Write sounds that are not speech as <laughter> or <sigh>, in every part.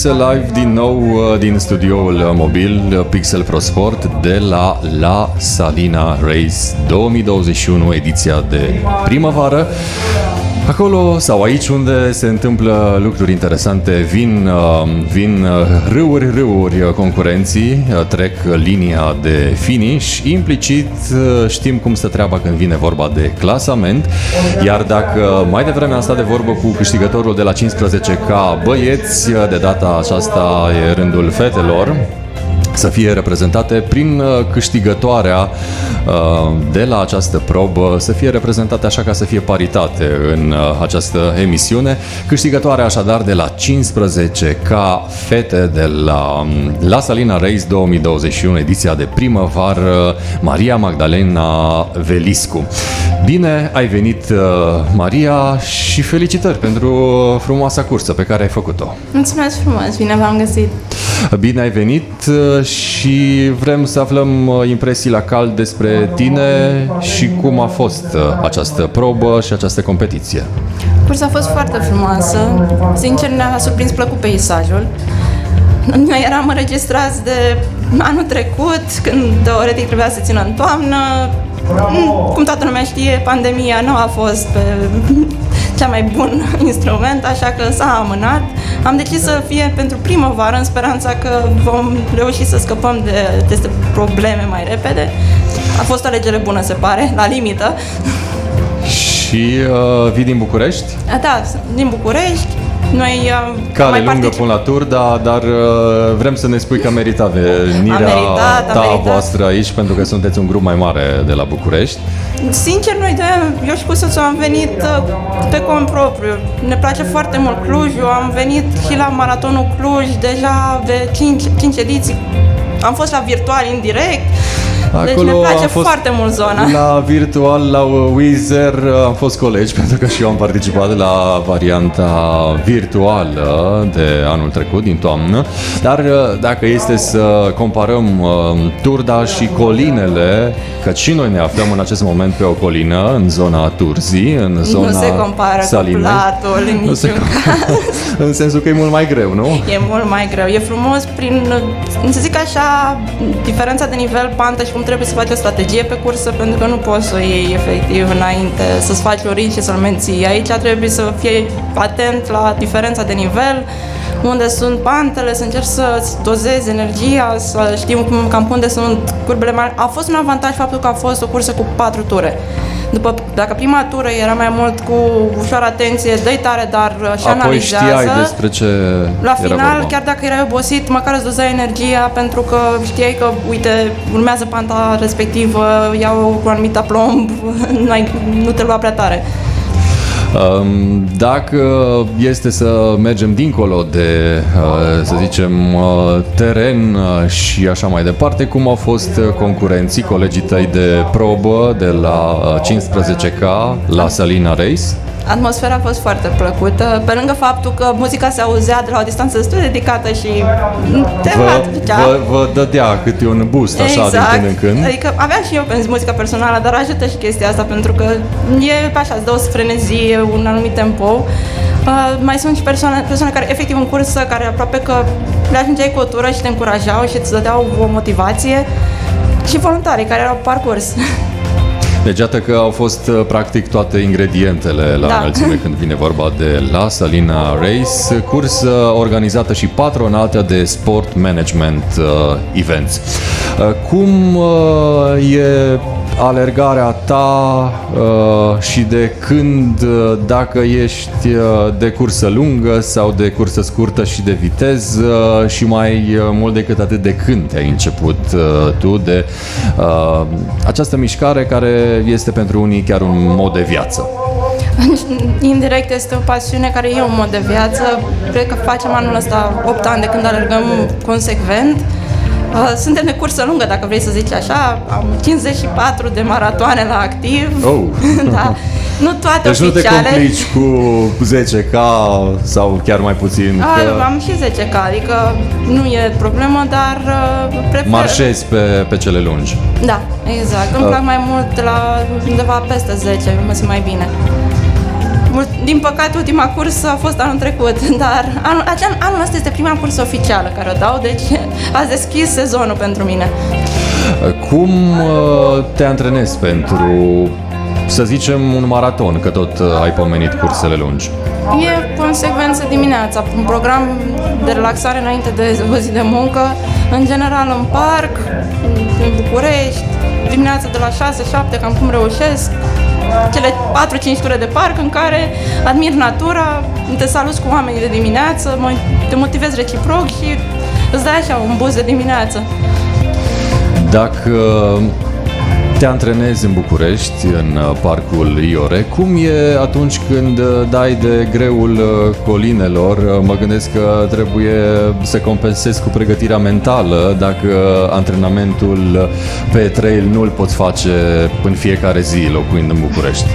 Pixel Live din nou uh, din studioul mobil uh, Pixel Pro Sport de la La Salina Race 2021, ediția de primăvară. Acolo sau aici unde se întâmplă lucruri interesante, vin, uh, vin râuri, râuri concurenții, trec linia de finish, implicit știm cum să treaba când vine vorba de clasament, iar dacă mai devreme am stat de vorbă cu câștigătorul de la 15K băieți, de data aceasta e rândul fetelor, să fie reprezentate prin uh, câștigătoarea uh, de la această probă, să fie reprezentate așa ca să fie paritate în uh, această emisiune. Câștigătoarea așadar de la 15 ca fete de la, um, la Salina Race 2021, ediția de primăvară, Maria Magdalena Veliscu. Bine ai venit, Maria, și felicitări pentru frumoasa cursă pe care ai făcut-o. Mulțumesc frumos, bine v-am găsit! Bine ai venit și vrem să aflăm uh, impresii la cald despre tine și cum a fost uh, această probă și această competiție. Cursa a fost foarte frumoasă. Sincer, ne-a surprins plăcut peisajul. Noi eram înregistrați de anul trecut, când teoretic trebuia să țină în toamnă. Cum toată lumea știe, pandemia nu a fost pe <laughs> cea mai bun <laughs> instrument, așa că s-a amânat. Am decis să fie pentru primăvară, în speranța că vom reuși să scăpăm de aceste probleme mai repede. A fost o alegere bună, se pare, la limită. Și uh, vii din București? Da, din București. Noi uh, Cale mai lungă până la tur, da, dar uh, vrem să ne spui că merita venirea meritat, ta meritat. voastră aici, pentru că sunteți un grup mai mare de la București. Sincer, noi de eu și cu soțul am venit uh, pe cont propriu. Ne place foarte mult Clujul, am venit și la Maratonul Cluj deja de 5, 5 ediții. Am fost la virtual indirect, Acolo deci ne place fost foarte mult zona. La virtual, la Wizer, am fost colegi <laughs> pentru că și eu am participat la varianta virtuală de anul trecut, din toamnă. Dar uh, dacă este să comparăm uh, Turda și colinele, că și noi ne aflăm în acest moment pe o colină, în zona Turzii, în zona Nu se compară Salinei. cu platul, în nu se caz. în sensul că e mult mai greu, nu? E mult mai greu. E frumos prin, să zic așa, diferența de nivel pantă și cum trebuie să faci o strategie pe cursă, pentru că nu poți să o iei efectiv înainte, să-ți faci orin și să-l menții. Aici trebuie să fii atent la diferența de nivel, unde sunt pantele, să încerci să dozezi energia, să știi cum, cam unde sunt curbele mari. A fost un avantaj faptul că a fost o cursă cu patru ture. După, dacă prima tură era mai mult cu ușoară atenție, dă tare, dar și Apoi analizează. știai despre ce La final, vorba. chiar dacă erai obosit, măcar îți doza energia pentru că știai că, uite, urmează panta respectivă, iau cu anumit plomb, <laughs> nu, ai, nu te lua prea tare. Dacă este să mergem dincolo de, uh, să zicem, uh, teren uh, și așa mai departe, cum au fost concurenții, colegii tăi de probă de la 15K la Salina Race? Atmosfera a fost foarte plăcută, pe lângă faptul că muzica se auzea de la o distanță destul de dedicată și te vă, vă, vă dădea câte un boost așa exact. din când în când. Adică aveam și eu pe muzica personală, dar ajută și chestia asta pentru că e așa, îți dă o frenezie, un anumit tempo. Uh, mai sunt și persoane, persoane care efectiv în cursă, care aproape că le ajungeai cu o tură și te încurajau și îți dădeau o motivație și voluntarii care erau parcurs. <laughs> Deci iată că au fost uh, practic toate ingredientele la da. înălțime când vine vorba de La Salina Race, curs organizată și patronată de Sport Management uh, Events. Uh, cum uh, e alergarea ta uh, și de când, uh, dacă ești uh, de cursă lungă sau de cursă scurtă și de viteză și mai uh, mult decât atât de când ai început uh, tu de uh, această mișcare care este pentru unii chiar un mod de viață. <laughs> Indirect este o pasiune care e un mod de viață. Cred că facem anul ăsta 8 ani de când alergăm consecvent. Uh, suntem de cursă lungă, dacă vrei să zici așa. Am 54 de maratoane la activ. Oh. <laughs> da. <laughs> Nu toate deci oficiale. nu te complici cu 10K sau chiar mai puțin? A, că... Am și 10K, adică nu e problemă, dar uh, prefer... Marșezi pe, pe cele lungi. Da, exact. Îmi uh. plac mai mult la undeva peste 10, mă simt mai bine. din păcate, ultima cursă a fost anul trecut, <laughs> dar anul, anul ăsta este prima cursă oficială care o dau, deci <laughs> a deschis sezonul pentru mine. Cum uh, te antrenezi pentru, să zicem, un maraton, că tot uh, ai pomenit cursele lungi? E consecvență dimineața, un program de relaxare înainte de o zi de muncă, în general în parc, în București, dimineața de la 6-7, cam cum reușesc, cele 4-5 ture de parc în care admir natura, te saluți cu oamenii de dimineață, te motivezi reciproc și îți dai așa un buz de dimineață. Dacă te antrenezi în București, în uh, parcul Iore. Cum e atunci când uh, dai de greul uh, colinelor? Mă gândesc că trebuie să compensezi cu pregătirea mentală dacă antrenamentul pe trail nu-l poți face în fiecare zi locuind în București.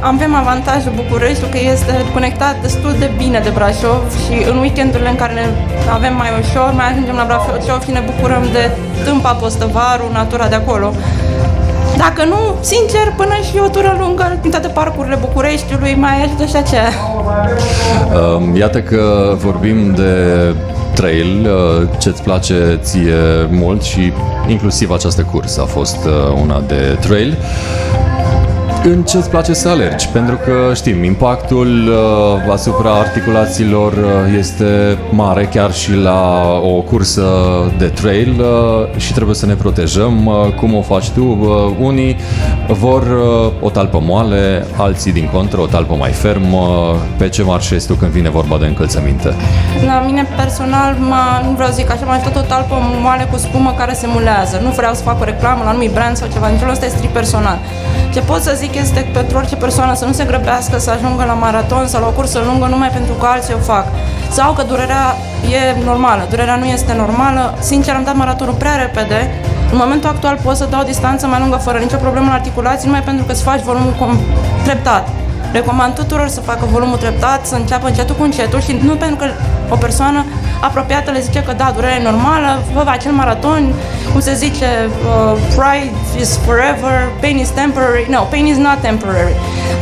Avem avantajul Bucureștiul că este conectat destul de bine de Brașov și în weekendurile în care ne avem mai ușor, mai ajungem la Brașov și ne bucurăm de tâmpa postăvarul, natura de acolo. Dacă nu, sincer, până și o tură lungă din toate parcurile Bucureștiului mai ajută și aceea. Iată că vorbim de trail, uh, ce-ți place ție mult și inclusiv această cursă a fost uh, una de trail. În ce îți place să alergi? Pentru că știm, impactul uh, asupra articulațiilor uh, este mare chiar și la o cursă de trail uh, și trebuie să ne protejăm. Uh, cum o faci tu? Uh, unii vor uh, o talpă moale, alții din contră o talpă mai fermă. Pe ce marșezi tu când vine vorba de încălțăminte? La mine personal, mă, nu vreau să zic așa, mai tot o talpă moale cu spumă care se mulează. Nu vreau să fac o reclamă la anumit brand sau ceva, niciun ăsta este strict personal. Ce pot să zic este pentru orice persoană să nu se grăbească să ajungă la maraton sau la o cursă lungă numai pentru că alții o fac. Sau că durerea e normală. Durerea nu este normală. Sincer, am dat maratonul prea repede. În momentul actual pot să dau distanță mai lungă fără nicio problemă în articulații, numai pentru că îți faci volumul treptat. Recomand tuturor să facă volumul treptat, să înceapă încetul cu încetul și nu pentru că o persoană apropiată le zice că da, durerea e normală, vă acel maraton, cum se zice, uh, pride is forever, pain is temporary. No, pain is not temporary.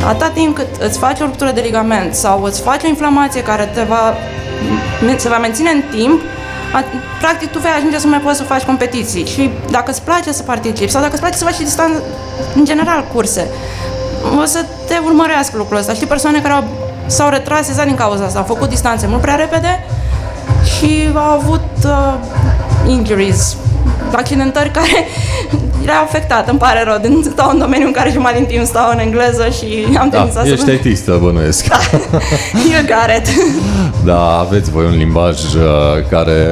Atâta timp cât îți faci o ruptură de ligament sau îți faci o inflamație care te va, se va menține în timp, practic tu vei ajunge să mai poți să faci competiții și dacă îți place să participi sau dacă îți place să faci și distanță, în general curse, o să te urmărească lucrul ăsta. Știi persoane care au, s-au retras exact din cauza asta, au făcut distanțe mult prea repede și au avut uh, injuries, accidentări care <laughs> le-au afectat, îmi pare rău. Din, stau în domeniu în care jumătate din timp stau în engleză și am da, să... Ești itistă, bănuiesc. Da, <laughs> you got it. Da, aveți voi un limbaj uh, care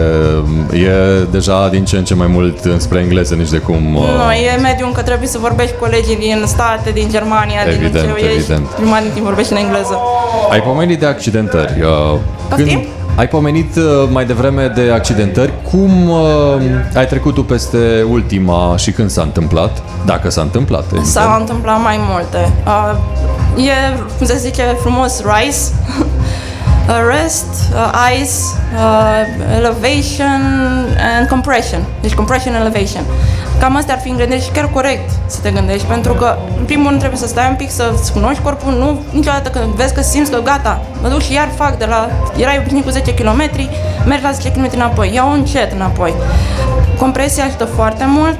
e deja din ce în ce mai mult înspre engleză, nici de cum... Uh... Nu, e mediu încă trebuie să vorbești cu colegii din state, din Germania, evident, din ce evident. ești, jumătate din timp vorbești în engleză. Ai pomenit de accidentări. Uh, când, ai pomenit uh, mai devreme de accidentări. Cum uh, ai trecut tu peste ultima și când s-a întâmplat? Dacă s-a întâmplat. Evident. S-au întâmplat mai multe. Uh, e, cum se zice frumos, rise, <laughs> rest, uh, ice, uh, elevation and compression. Deci compression, elevation. Cam astea ar fi ingrediente și chiar corect să te gândești, pentru că, în primul rând, trebuie să stai un pic, să-ți cunoști corpul, nu niciodată când vezi că simți că gata, mă duc și iar fac de la, erai obișnuit cu 10 km, mergi la 10 km înapoi, iau încet înapoi. Compresia ajută foarte mult,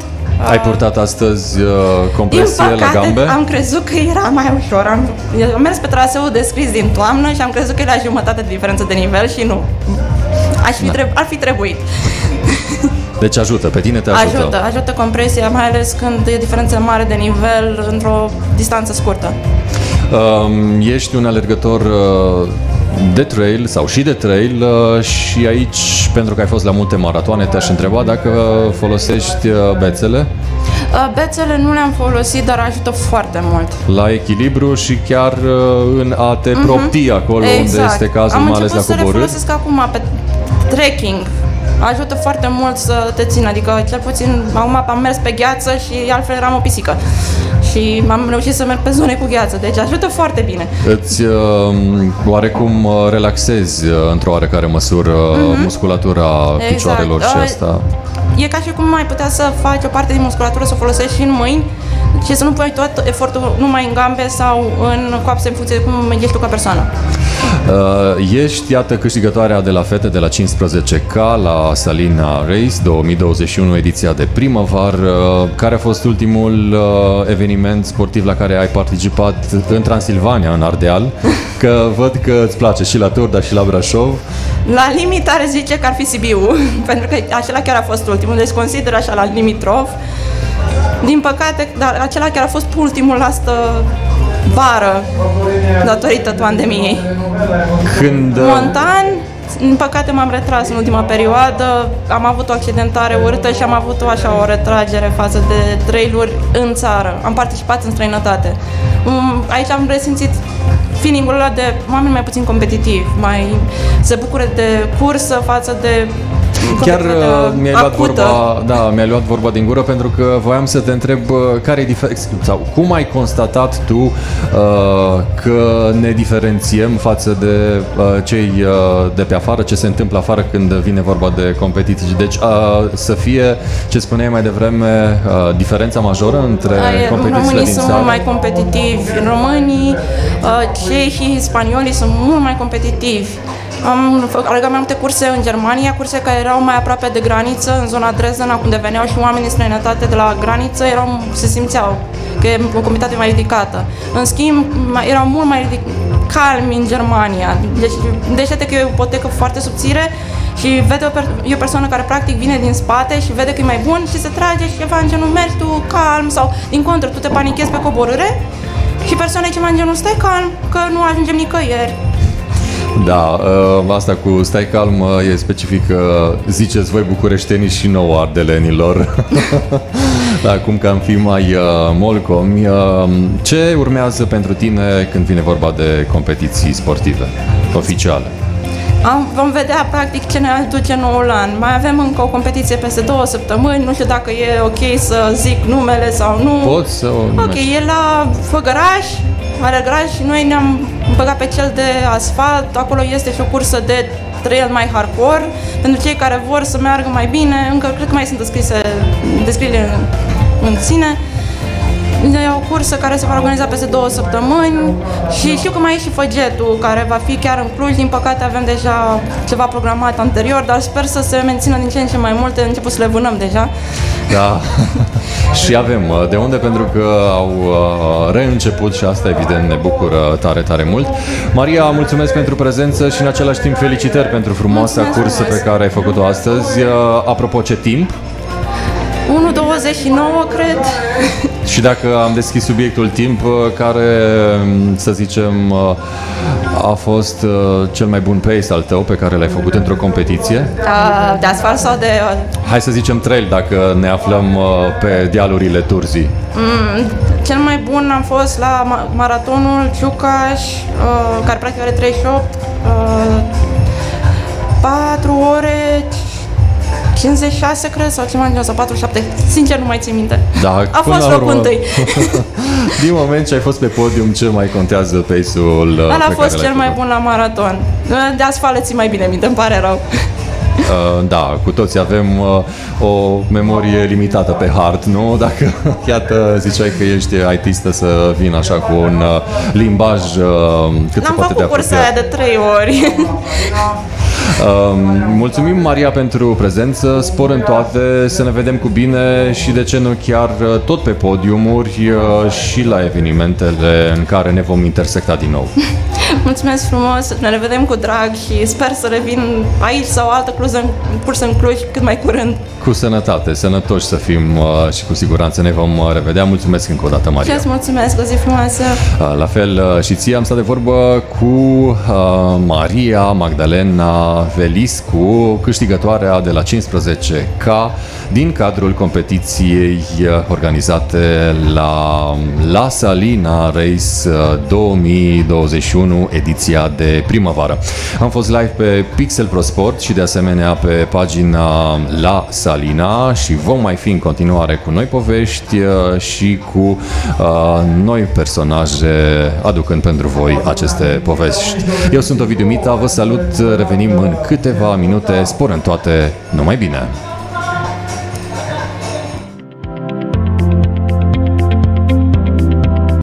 ai purtat astăzi uh, compresie Din păcate, la gambe? am crezut că era mai ușor. Am, am mers pe traseul descris din toamnă și am crezut că era jumătate de diferență de nivel și nu. Aș fi da. treb- ar fi trebuit. <laughs> Deci ajută, pe tine te ajută. Ajută, ajută compresia, mai ales când e diferență mare de nivel într-o distanță scurtă. Um, ești un alergător uh, de trail sau și de trail uh, și aici, pentru că ai fost la multe maratoane, te-aș întreba dacă folosești uh, bețele? Uh, bețele nu le-am folosit, dar ajută foarte mult. La echilibru și chiar uh, în a te uh-huh. propti acolo exact. unde este cazul, Am mai ales la coborât. Am început să le folosesc acum pe trekking, ajută foarte mult să te țină, adică cel puțin acum am mers pe gheață și altfel eram o pisică și am reușit să merg pe zone cu gheață, deci ajută foarte bine. Îți uh, oarecum uh, relaxezi uh, într-o oarecare măsură mm-hmm. musculatura exact. picioarelor și uh, asta? E ca și cum mai putea să faci o parte din musculatură să o folosești și în mâini, și să nu pui tot efortul numai în gambe sau în coapse în funcție de cum ești tu ca persoană. Uh, ești, iată, câștigătoarea de la fete de la 15K la Salina Race 2021, ediția de primăvară. Care a fost ultimul uh, eveniment sportiv la care ai participat în Transilvania, în Ardeal? <laughs> Că văd că îți place și la Tur, dar și la Brașov. La limitare zice că ar fi Sibiu, <laughs> pentru că acela chiar a fost ultimul, deci consider așa la limitrov. Din păcate, dar acela chiar a fost ultimul asta vară, datorită pandemiei. Când... uh, Montan, în păcate m-am retras în ultima perioadă, am avut o accidentare urâtă și am avut o, așa o retragere față de trailuri în țară. Am participat în străinătate. Um, Aici am resimțit feeling-ul ăla de oameni mai puțin competitivi, mai se bucură de cursă față de Chiar competitivitatea uh, mi-ai luat acută. vorba, da, mi-ai luat vorba din gură pentru că voiam să te întreb uh, care e difer- sau cum ai constatat tu uh, că ne diferențiem față de uh, cei uh, de pe afară, ce se întâmplă afară când vine vorba de competiții. Deci uh, să fie, ce spuneai mai devreme, uh, diferența majoră între Aia, competițiile românii din sunt țară. mult mai competitivi, românii, uh, cehii, spaniolii sunt mult mai competitivi. Am făcut alergat mai multe curse în Germania, curse care erau mai aproape de graniță, în zona Dresden, unde veneau și oameni din străinătate de la graniță, erau, se simțeau că e o comunitate mai ridicată. În schimb, mai, erau mult mai ridic, calmi în Germania. Deci, deci că e o ipotecă foarte subțire și vede o, per- e o persoană care practic vine din spate și vede că e mai bun și se trage și ceva în genul mergi tu calm sau din contră tu te panichezi pe coborâre și persoana e ceva în genul stai calm că nu ajungem nicăieri. Da, uh, asta cu stai calm uh, e specific, uh, ziceți voi bucureștenii și nouă ardelenilor. <laughs> da, acum că am fi mai uh, molcomi, uh, ce urmează pentru tine când vine vorba de competiții sportive oficiale? Am, vom vedea practic ce ne aduce noul an. Mai avem încă o competiție peste două săptămâni, nu știu dacă e ok să zic numele sau nu. Poți să o Ok, numești? e la Făgăraș, Alergaraș și noi ne-am băgat pe cel de asfalt. Acolo este și o cursă de trail mai hardcore. Pentru cei care vor să meargă mai bine, încă cred că mai sunt descrise descrierile în, în sine. E o cursă care se va organiza peste două săptămâni și știu că mai e și Făgetul, care va fi chiar în Cluj. Din păcate avem deja ceva programat anterior, dar sper să se mențină din ce în ce mai multe. Am început să le vânăm deja. Da. <laughs> și avem uh, de unde pentru că au uh, reînceput și asta evident ne bucură tare, tare mult. Maria, mulțumesc pentru prezență și în același timp felicitări pentru frumoasa Mulțumesc cursă frumos. pe care ai făcut-o astăzi. Uh, Apropo, ce timp? 1.29, cred. <laughs> Și dacă am deschis subiectul timp, uh, care, um, să zicem, uh, a fost uh, cel mai bun pace al tău pe care l-ai făcut într-o competiție? Da, de asfalt sau de... Hai să zicem trail, dacă ne aflăm uh, pe dealurile Turzii. Mm, cel mai bun am fost la ma- maratonul Ciucaș, uh, care practic are 38, uh, 4 ore 56, cred, sau ceva în genul, sau 47, sincer nu mai țin minte. Da, A până fost la locul urmă- întâi. <laughs> Din moment ce ai fost pe podium, ce mai contează pace-ul uh, Ăla a pe fost care cel l-ai mai făcut? bun la maraton. Uh, De asfalt le țin mai bine minte, îmi pare rău. Uh, da, cu toții avem uh, o memorie limitată pe hard, nu? Dacă, <laughs> iată, ziceai că ești ITistă să vin așa cu un uh, limbaj uh, cât se N-am poate de făcut cursa aia apropiat. de 3 ori. <laughs> Uh, mulțumim, Maria, pentru prezență, spor în toate, să ne vedem cu bine și, de ce nu, chiar uh, tot pe podiumuri uh, și la evenimentele în care ne vom intersecta din nou. <laughs> Mulțumesc frumos, ne revedem cu drag și sper să revin aici sau altă cursă în, cursă în Cluj cât mai curând. Cu sănătate, sănătoși să fim uh, și cu siguranță ne vom uh, revedea. Mulțumesc încă o dată, Și Maria. îți mulțumesc, o zi frumoasă. Uh, La fel uh, și ție am stat de vorbă cu uh, Maria Magdalena Veliscu, câștigătoarea de la 15K din cadrul competiției uh, organizate la La Salina Race uh, 2021, ediția de primăvară. Am fost live pe Pixel Pro Sport și de asemenea pe pagina La Salina și vom mai fi în continuare cu noi povești uh, și cu uh, noi personaje aducând pentru voi aceste povești. Eu sunt Ovidiu Mita, vă salut, revenim în câteva minute, spor în toate, numai bine!